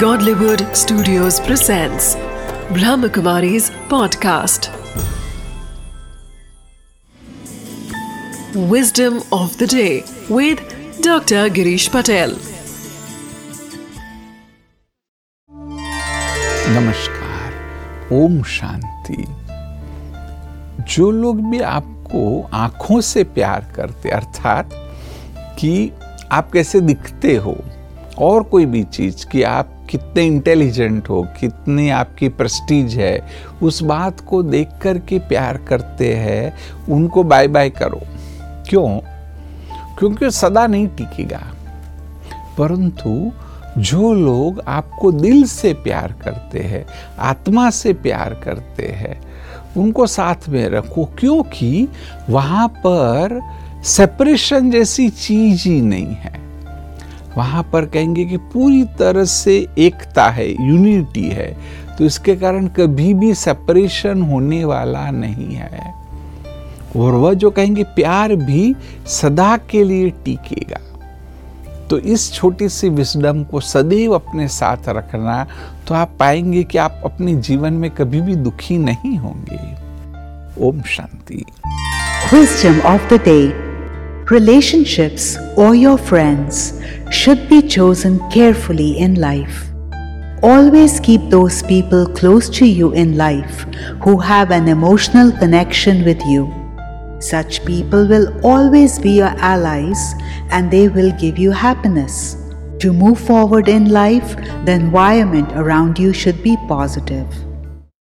Godlywood Studios presents Brahmakumari's podcast. Wisdom of the day with Dr. Girish Patel. नमस्कार ओम शांति जो लोग भी आपको आँखों से प्यार करते अर्थात कि आप कैसे दिखते हो और कोई भी चीज़ कि आप कितने इंटेलिजेंट हो, कितनी आपकी प्रस्टीज है, उस बात को देख कर के प्यार करते हैं, उनको बाय बाय करो। क्यों? क्योंकि सदा नहीं टिकेगा। परंतु जो लोग आपको दिल से प्यार करते हैं, आत्मा से प्यार करते हैं, उनको साथ में रखो, क्योंकि वहाँ पर सेपरेशन जैसी चीज़ ही नहीं है। वहाँ पर कहेंगे कि पूरी तरह से एकता है यूनिटी है। तो इसके कारण कभी भी सेपरेशन होने वाला नहीं है। और वह जो कहेंगे प्यार भी सदा के लिए टिकेगा। तो इस छोटी सी विस्डम को सदैव अपने साथ रखना तो आप पाएँगे कि आप अपने जीवन में कभी भी दुखी नहीं होंगे। ओम शांति। Of the day. Relationships or your friends should be chosen carefully in life. Always keep those people close to you in life who have an emotional connection with you. Such people will always be your allies and they will give you happiness. To move forward in life, the environment around you should be positive.